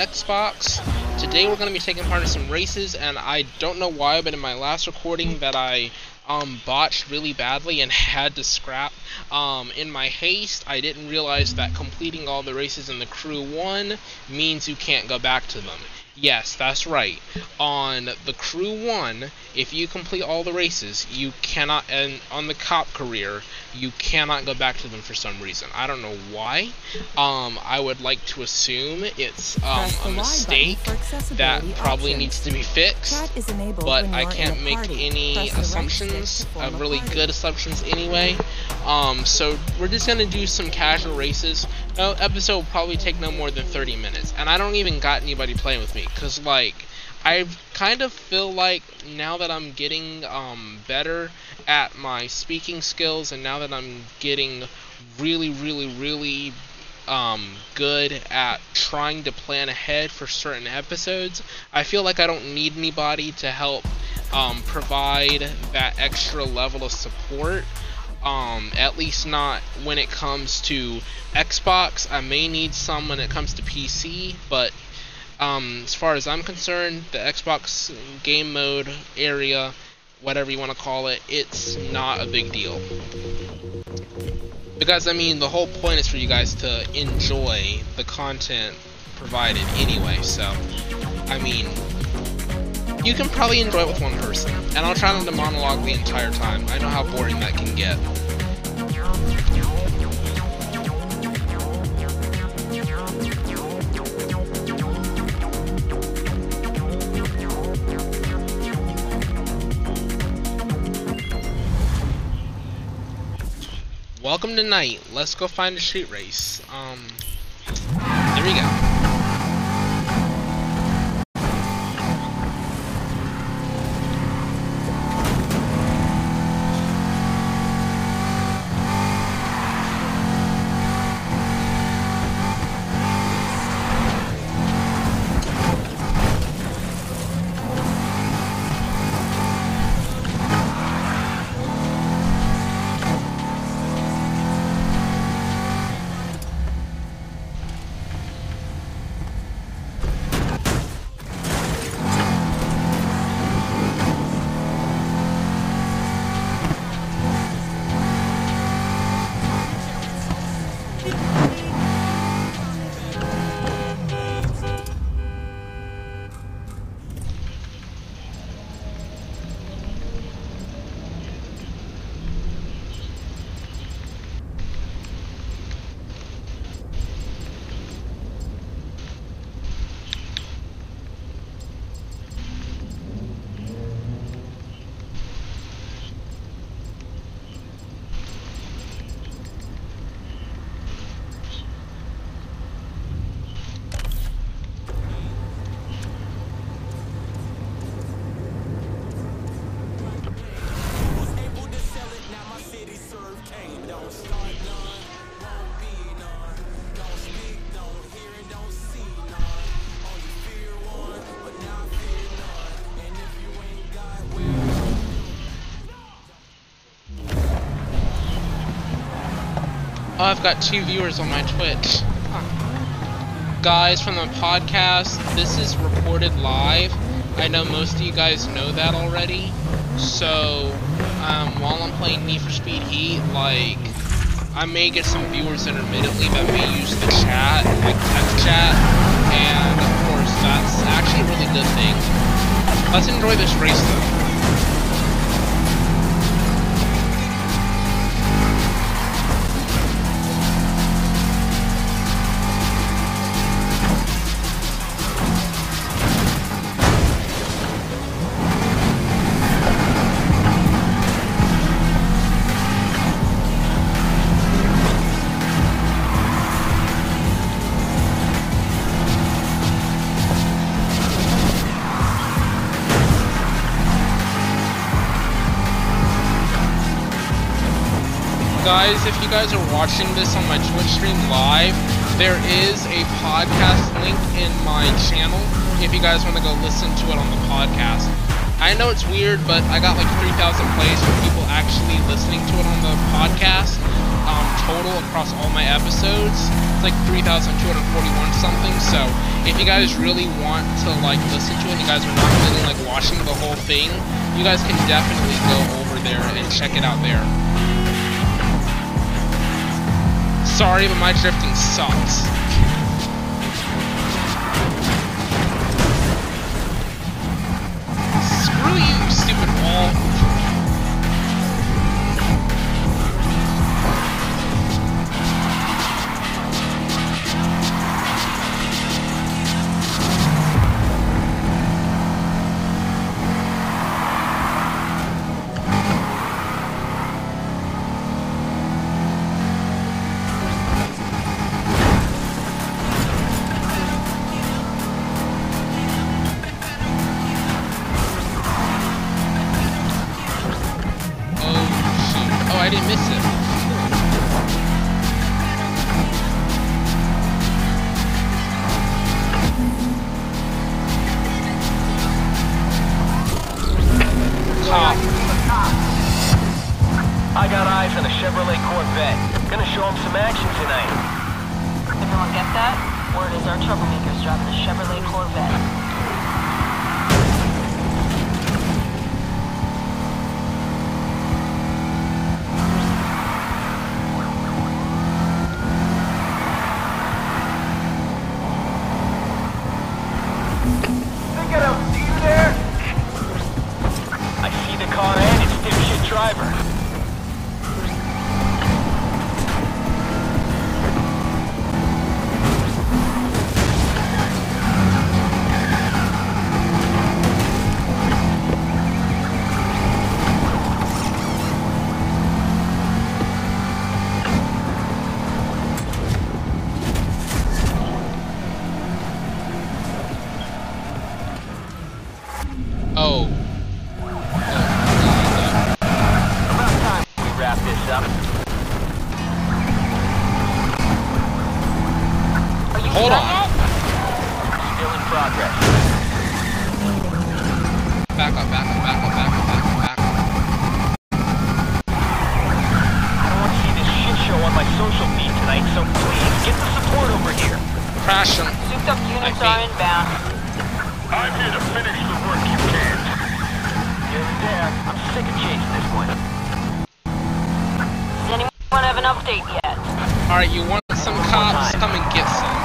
Xbox. Today we're going to be taking part in some races, and I don't know why, but in my last recording that I um, botched really badly and had to scrap. Um, in my haste, I didn't realize that completing all the races in the Crew 1 means you can't go back to them. Yes, that's right. On the Crew 1, if you complete all the races, you cannot, and on the cop career, you cannot go back to them for some reason. I don't know why. Um, I would like to assume it's um, a mistake that probably needs to be fixed, but I can't make any assumptions, uh, really good assumptions anyway. Um, so we're just gonna do some casual races. No, episode will probably take no more than 30 minutes, and I don't even got anybody playing with me, cause like I kind of feel like now that I'm getting um, better at my speaking skills, and now that I'm getting really, really, really um, good at trying to plan ahead for certain episodes, I feel like I don't need anybody to help um, provide that extra level of support. Um, at least not when it comes to Xbox. I may need some when it comes to PC, but um, as far as I'm concerned, the Xbox game mode area, whatever you want to call it, it's not a big deal. Because, I mean, the whole point is for you guys to enjoy the content provided anyway, so, I mean, you can probably enjoy it with one person. And I'll try not to monologue the entire time. I know how boring that can get. Welcome to night. Let's go find a street race. Um, there we go. Oh, I've got two viewers on my Twitch. Guys from the podcast, this is recorded live. I know most of you guys know that already. So, um, while I'm playing Need for Speed Heat, like, I may get some viewers intermittently that may use the chat, like text chat, and of course, that's actually a really good thing. Let's enjoy this race though. Guys, if you guys are watching this on my Twitch stream live, there is a podcast link in my channel if you guys want to go listen to it on the podcast. I know it's weird, but I got like 3,000 plays for people actually listening to it on the podcast. Um, total across all my episodes, it's like 3,241 something. So if you guys really want to like listen to it, you guys are not really like watching the whole thing, you guys can definitely go over there and check it out there. Sorry, but my drifting sucks. crashing. Souped up units are inbound. I'm here to finish the work you can't. You're there. I'm sick of chasing this one. Does anyone have an update yet? Alright, you want some cops? Come and get some.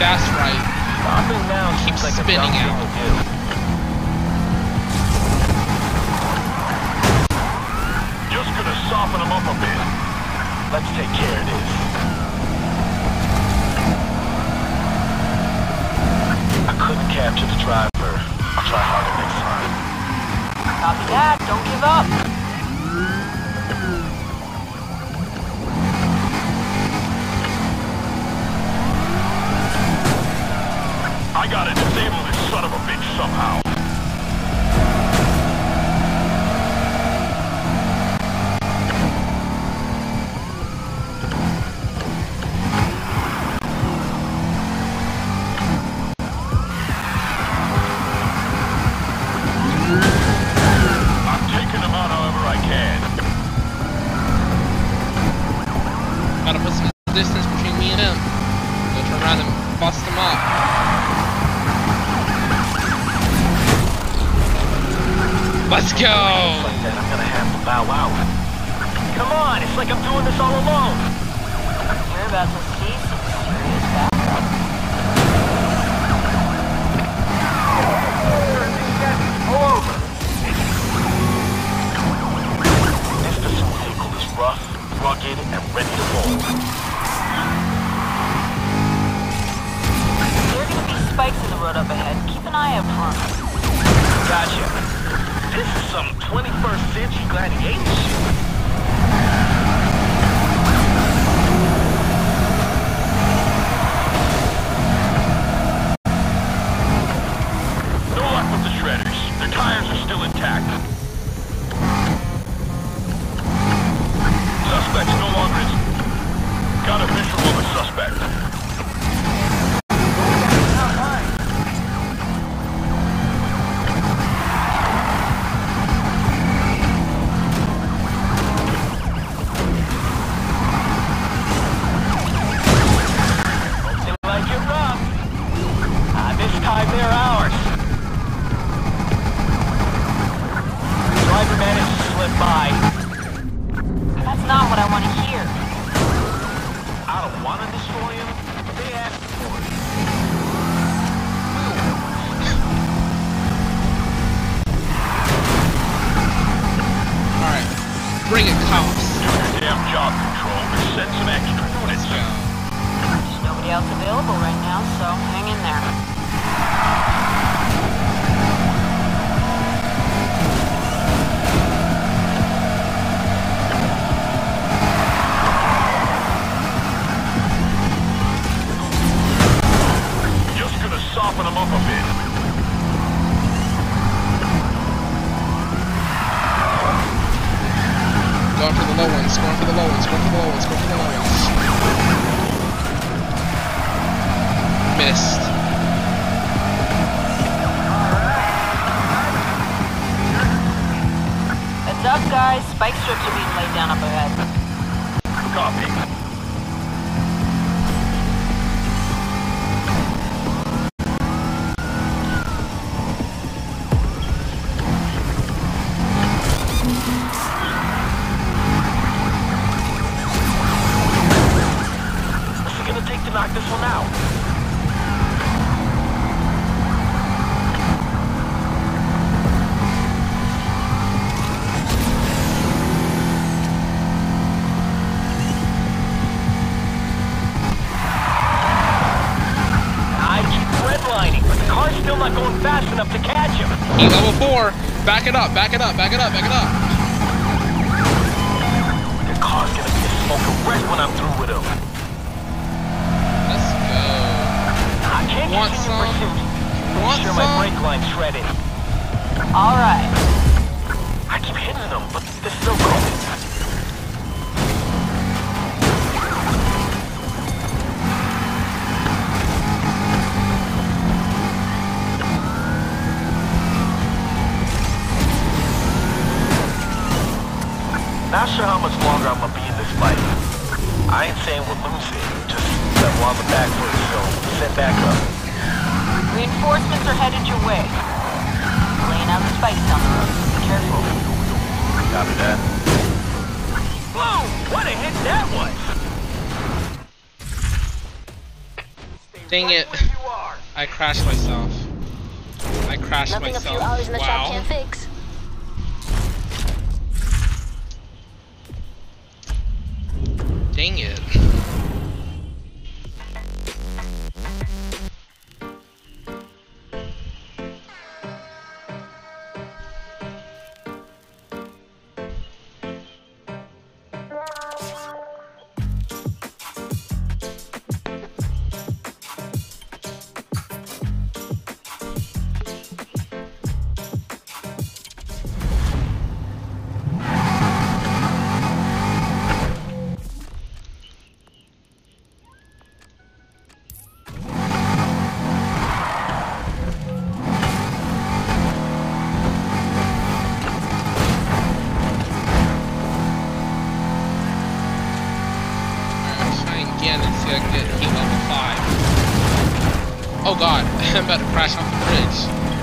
That's right. Stopping now keep like spinning out. soften them up a bit. Let's take care of this. cab to the driver. I'll try harder next time. Copy that. Don't give up. Enough to catch him. Level four. Back it up, back it up, back it up, back it up. The car's gonna be a smoking wreck when I'm through with him. Let's go. I can't Want continue some? pursuit. Want Make sure my brake line's shredded. All right. I keep hitting them, but they're still going. Not sure how much longer I'm gonna be in this fight. I ain't saying we're losing, just that we're on the back foot, so set back up. Reinforcements are headed your way. Laying out the spikes on the road. Be careful. Copy that. Whoa! What a hit that was! Dang it. Right where you are. I crashed myself. I crashed Nothing a myself. few hours in the shop wow. can't fix. Dang it. Crash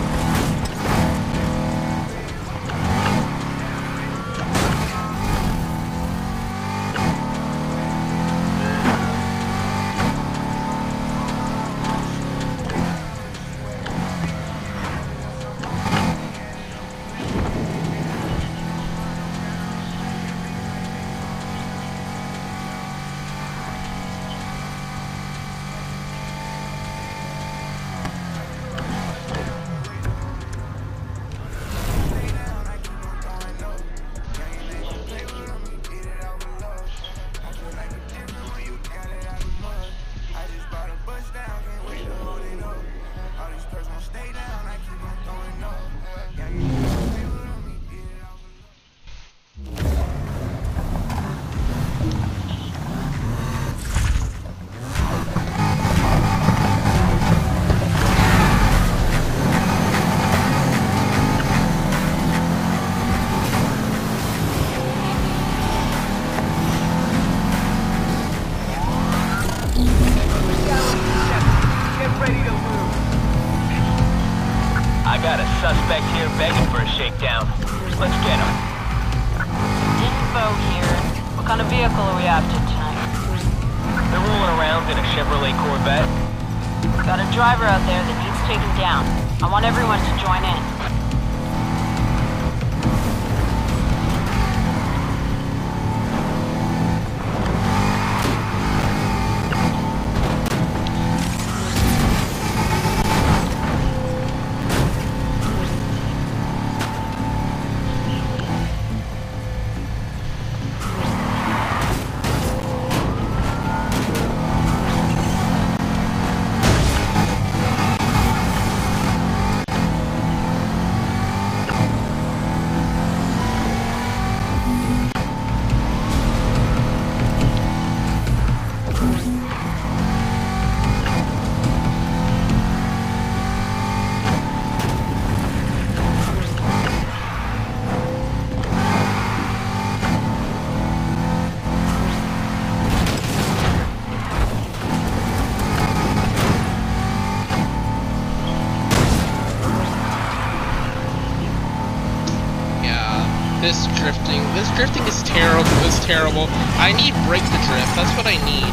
drifting, is terrible. It's terrible. I need brake to drift. That's what I need.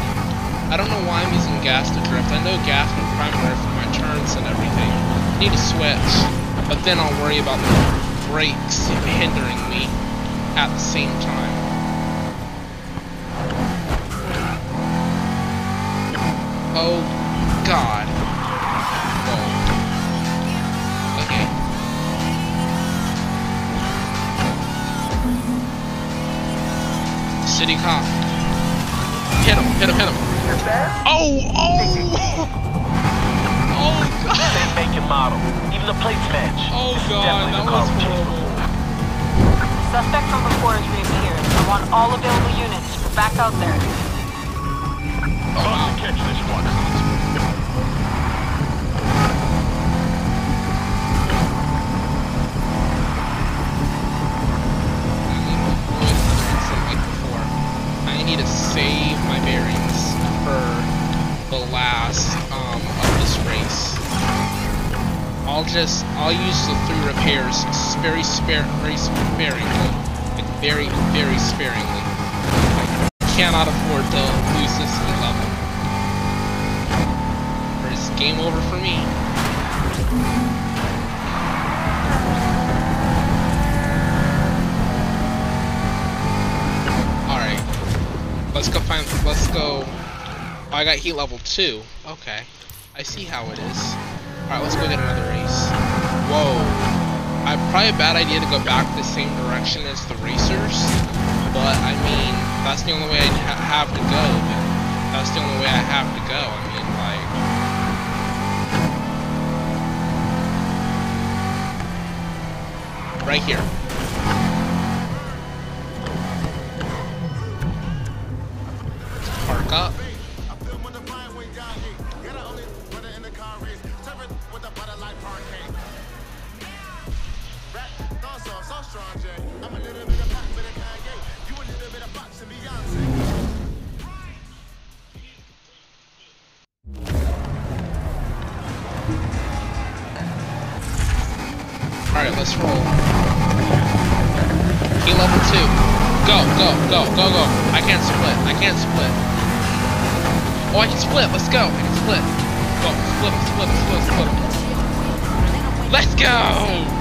I don't know why I'm using gas to drift. I know gas is primary for my turns and everything. I need to switch, but then I'll worry about the brakes hindering me at the same time. Oh, God. City cop. Hit him, hit him, hit him. Oh, oh! Oh, God. Same make and model. Even the plates match. Oh, God, that was horrible. Suspect from before has reappeared. I want all available units. Back out there. Oh, wow. catch this one. Need to save my bearings for the last um, of this race. I'll just I'll use the three repairs very spare very sparingly, like very very sparingly. I cannot afford to lose this level. Or it's game over for me. Let's go find let's go oh, I got heat level two. Okay. I see how it is. Alright, let's go get another race. Whoa. I probably a bad idea to go back the same direction as the racers. But I mean, that's the only way I ha have to go. That's the only way I have to go. I mean, like right here. か？Go!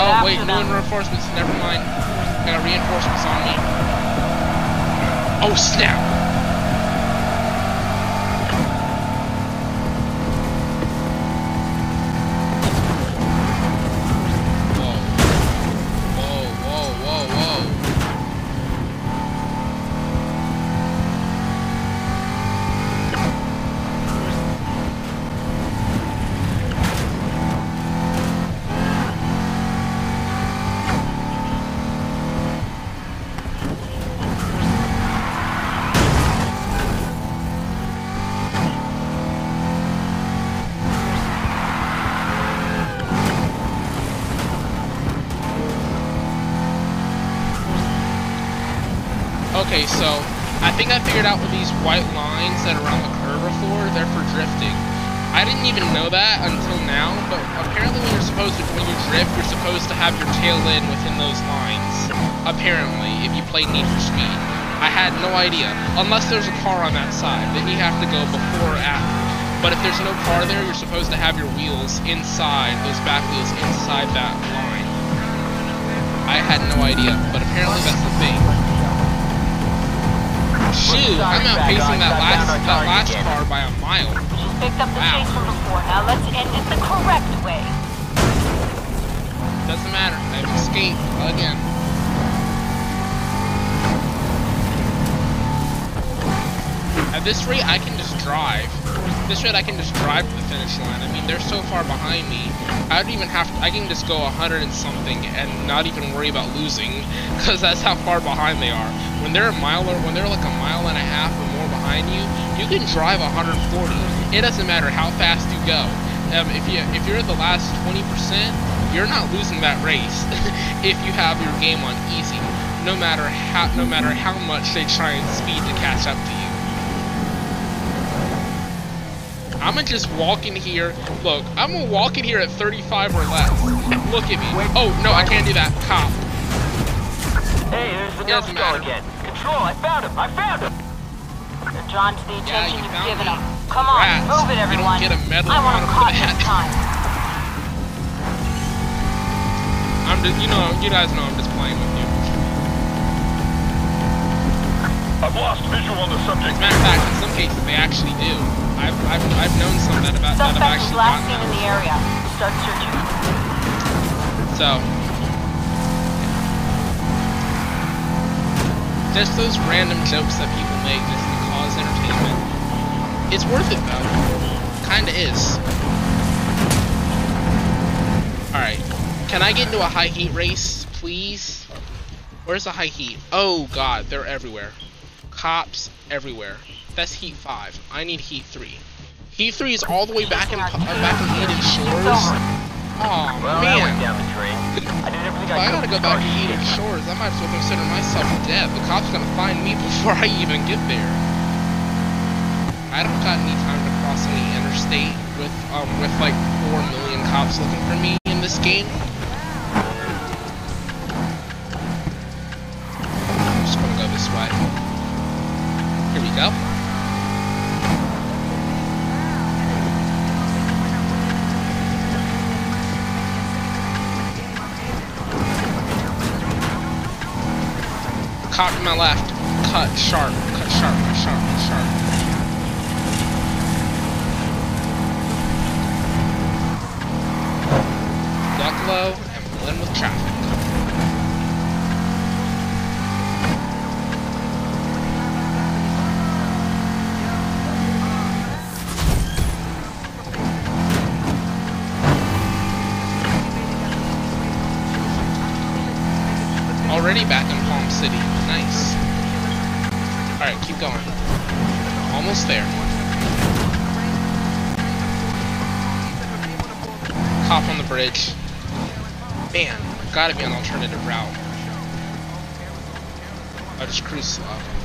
Oh, wait, no reinforcements. Never mind. Got reinforcements on me. Oh, snap! Okay, so I think I figured out these white lines that are around the curve are for. They're for drifting. I didn't even know that until now, but apparently when you're supposed to, when you drift, you're supposed to have your tail in within those lines. Apparently, if you play Need for Speed. I had no idea. Unless there's a car on that side, then you have to go before or after. But if there's no car there, you're supposed to have your wheels inside, those back wheels inside that line. I had no idea, but apparently that's the thing. Shoot, I'm outpacing that last that last car by a mile. Just picked up the Wow. chase from before. Now let's end it the correct way. Doesn't matter. I've escaped again. At this rate, I can just drive. At this rate, I can just drive to the finish line. I mean, they're so far behind me. I don't even have to. I can just go 100 and something and not even worry about losing, because that's how far behind they are. When they're a mile or when they're like a mile and a half or more behind you, you can drive 140. It doesn't matter how fast you go. Um, if you if you're at the last 20%, you're not losing that race if you have your game on easy. No matter how no matter how much they try and speed to catch up to you. I'm gonna just walk in here. Look, I'm gonna walk in here at 35 or less. Look at me. Oh no, I can't do that. Cop. Hey, there's Doesn't numbskull matter. again. Control, I found him. I found him. You're drawn to the Yeah, attention you you've given me. them. Come on, Congrats. move it, You don't everyone. get a medal I want on them caught that. this time. I'm just, you know, you guys know I'm just playing with you. I've lost visual on the As subject. a matter of fact, in some cases they actually do. I've, I've, I've known some that have, that have Suspect was actually last seen in the area. Start searching. So, just those random jokes that people make just to cause entertainment. It's worth it though. Kinda is. Alright. Can I get into a high heat race, please? Where's the high heat? Oh god, they're everywhere. Cops everywhere. That's heat 5. I need heat 3. Heat 3 is all the way back in, uh, back in Eden Shores. Aw, Well, that went man. down the drain. I If I gotta go back to Eden. Shores, I might as well consider myself dead. The cops gonna find me before I even get there. I don't got any time to cross any interstate with um with like four million cops looking for me in this game. I'm just gonna go this way. Here we go. To my left. Cut sharp. Cut sharp. Cut sharp. Cut sharp. Duck low and blend with traffic. Already back in Palm City. Nice. Alright, keep going. Almost there. Cop on the bridge. Man, gotta be an alternative route. I'll just cruise slow.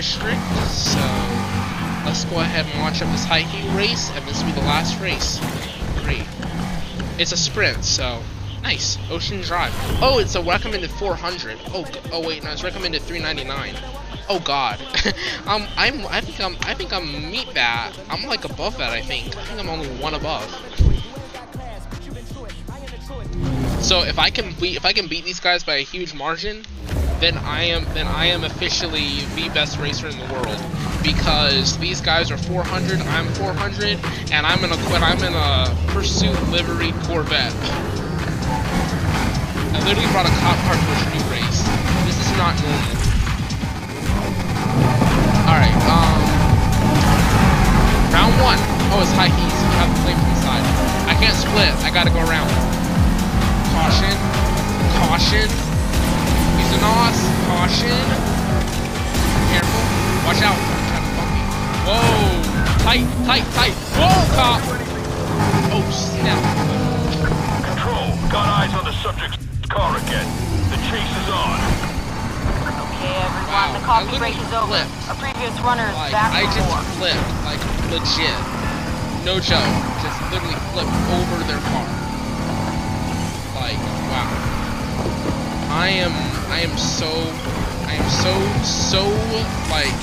District, so let's go ahead and launch up this high heat race, and this will be the last race. Great. It's a sprint, so nice. Ocean Drive. Oh, it's a recommended 400. Oh, oh wait, no, it's recommended 399. Oh God, um, I'm, I think I'm, I think I'm meet that. I'm like above that. I think. I think I'm only one above. So if I can beat, if I can beat these guys by a huge margin, then I am then I am officially the best racer in the world because these guys are 400, I'm 400, and I'm in a I'm in a Pursuit livery Corvette. I literally brought a cop car to a street race. This is not normal. Alright, um... Round one. Oh, it's high heat, so you have to play from the side. I can't split. I gotta go around. Caution. Caution. He's. Caution. Careful. Watch out. Kind of bumpy. Whoa. Tight, tight, tight. Whoa, cop. Oh, snap. Control, got eyes on the subject's car again. The chase is on. Okay, everyone, Wow, the coffee break is over. flipped. A previous runner is Like, back I for just more. flipped. Like, legit. No joke. Just literally flipped over their car. Like, wow. I am, I am so, I am so, so, like,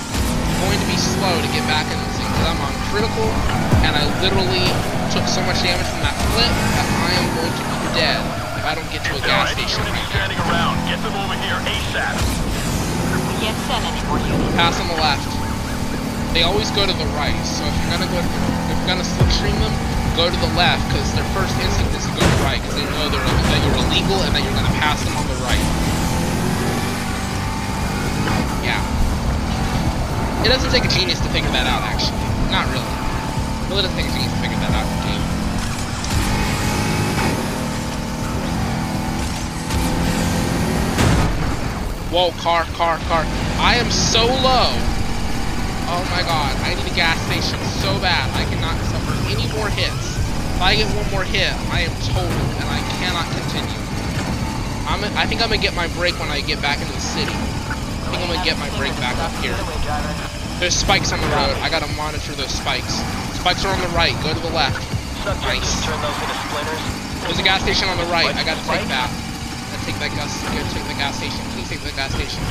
going to be slow to get back in this thing because I'm on critical and I literally took so much damage from that flip that I am going to be dead if I don't get to a There are gas any station units right now. standing around. Get them over here ASAP. We can't send any more units. pass on the left. They always go to the right, so if you're gonna go, if you're gonna slipstream them, go to the left, because their first instinct is to go to the right, because they know that you're illegal and that you're gonna pass them on the right. Yeah. It doesn't take a genius to figure that out, actually. Not really. It really doesn't take a genius to figure that out game. Whoa, car, car, car. I am so low. Oh my god, I need a gas station so bad. I cannot any more hits. If I get one more hit, I am total and I cannot continue. I'm, I think I'm gonna get my break when I get back into the city. I think I'm gonna get my break back up here. There's spikes on the road. I gotta monitor those spikes. Spikes are on the right. Go to the left. Nice. There's a gas station on the right. I gotta take Spike? that. I take that gas. Go take the gas station. Please take the gas station.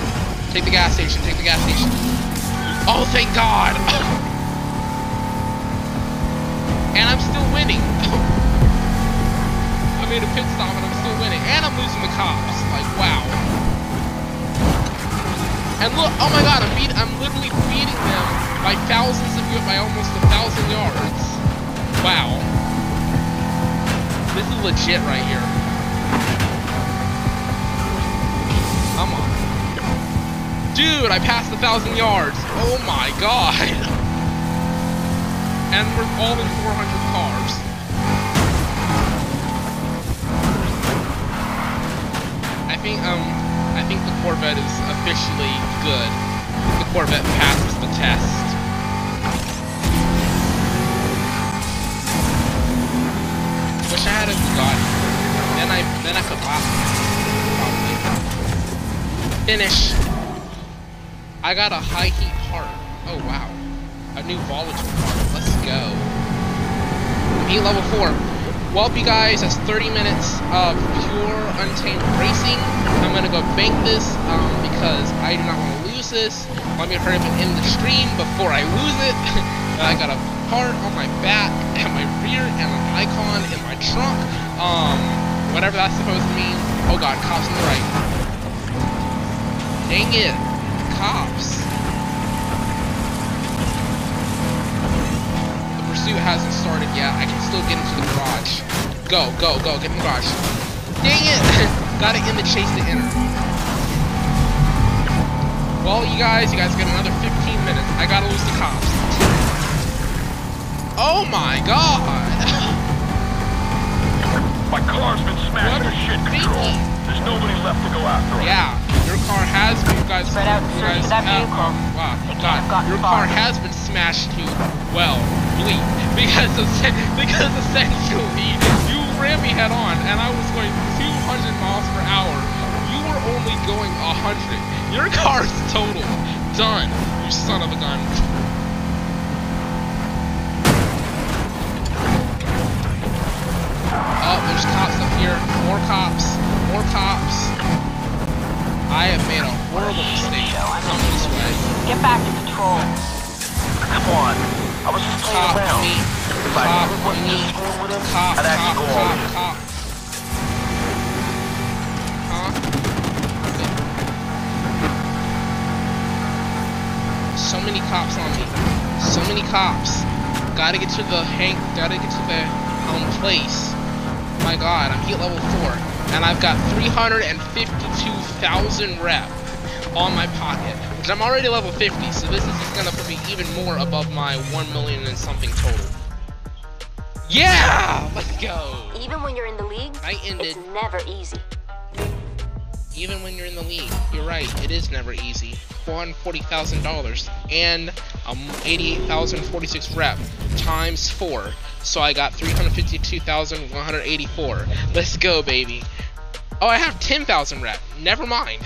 Take the gas station. Take the gas station. Oh, thank God! and I'm still winning. I made a pit stop and I'm still winning, and I'm losing the cops. Like, wow. And look, oh my God, I'm beat. I'm literally beating them by thousands of by almost a thousand yards. Wow. This is legit right here. Come on. Dude, I passed a thousand yards. Oh my god. And we're all in 400 cars. I think, um, I think the Corvette is officially good. The Corvette passes the test. Wish I had a Bugatti. Then I then I could last probably. Finish. I got a high heat part. Oh wow. A new volatile part. Let's go. Level four. Well, you guys, that's 30 minutes of pure untamed racing. I'm gonna go bank this um, because I do not want to lose this. Let me hurry up and end the stream before I lose it. I got a part on my back and my rear and an icon in my trunk. Um, whatever that's supposed to mean. Oh god, cops on the right. Dang it, cops. Pursuit hasn't started yet. I can still get into the garage. Go, go, go, get in the garage. Dang it! Gotta end the chase to enter. Well, you guys, you guys get another 15 minutes. I gotta lose the cops. Oh my god! My car's been smashed What to shit control. freaky. There's nobody left to go after him. Yeah, your car has been, you guys, Spread out you guys that have, vehicle. um, wow, God, have gotten your car has been smashed to, well, bleep, because, because essentially, you ran me head on, and I was going 200 miles per hour. You were only going 100. Your car's total. Done, you son of a gun. Oh, there's cops up here. More cops. More cops. I have made a horrible mistake. Come this way. Get back to control. Come on. I was just playing around. If I went to school with him, I'd actually go all in. So many cops on me. So many cops. Gotta get to the Hank. Gotta get to the um place. My God, I'm heat level four, and I've got 352,000 rep on my pocket which I'm already level 50. So this is just gonna put me even more above my 1 million and something total. Yeah! Let's go! Even when you're in the league, I ended. it's never easy. Even when you're in the league, you're right, it is never easy. $440,000 and um, 88,046 rep times 4. So I got 352,184. Let's go, baby. Oh, I have 10,000 rep. Never mind.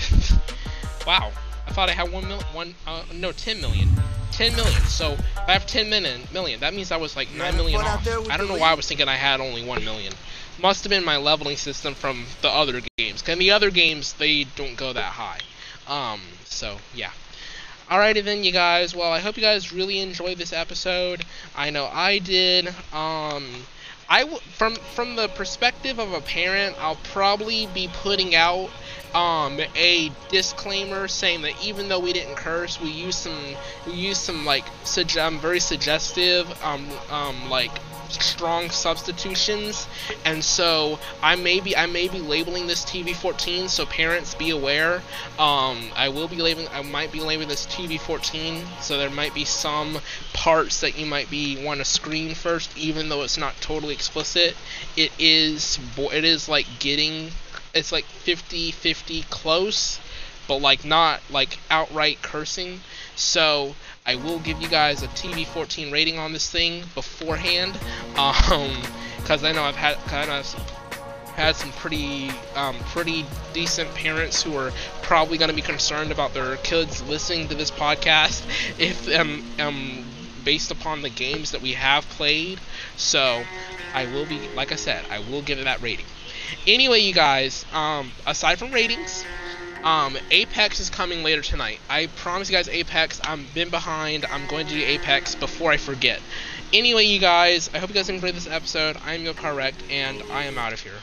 wow. I thought I had 1 million. One, uh, no, 10 million. 10 million. So if I have 10 million, million, that means I was like 9 million off. I don't know why I was thinking I had only 1 million. Must have been my leveling system from the other games. Cause the other games, they don't go that high. Um, so, yeah. Alrighty then, you guys. Well, I hope you guys really enjoyed this episode. I know I did. Um, I w- from from the perspective of a parent, I'll probably be putting out um a disclaimer saying that even though we didn't curse, we used some we used some like sug- um, very suggestive um um like strong substitutions. And so I may be I may be labeling this TV14 so parents be aware. Um I will be labeling I might be labeling this TV14 so there might be some parts that you might be want to screen first even though it's not totally explicit. It is it is like getting it's like 50-50 close but like not like outright cursing so I will give you guys a TV14 rating on this thing beforehand, um, because I know I've had kind of had some pretty um, pretty decent parents who are probably going to be concerned about their kids listening to this podcast if um, um based upon the games that we have played. So I will be like I said, I will give it that rating. Anyway, you guys, um, aside from ratings, um, Apex is coming later tonight. I promise you guys Apex. I've been behind. I'm going to do Apex before I forget. Anyway, you guys, I hope you guys enjoyed this episode. I am your car wrecked, and I am out of here.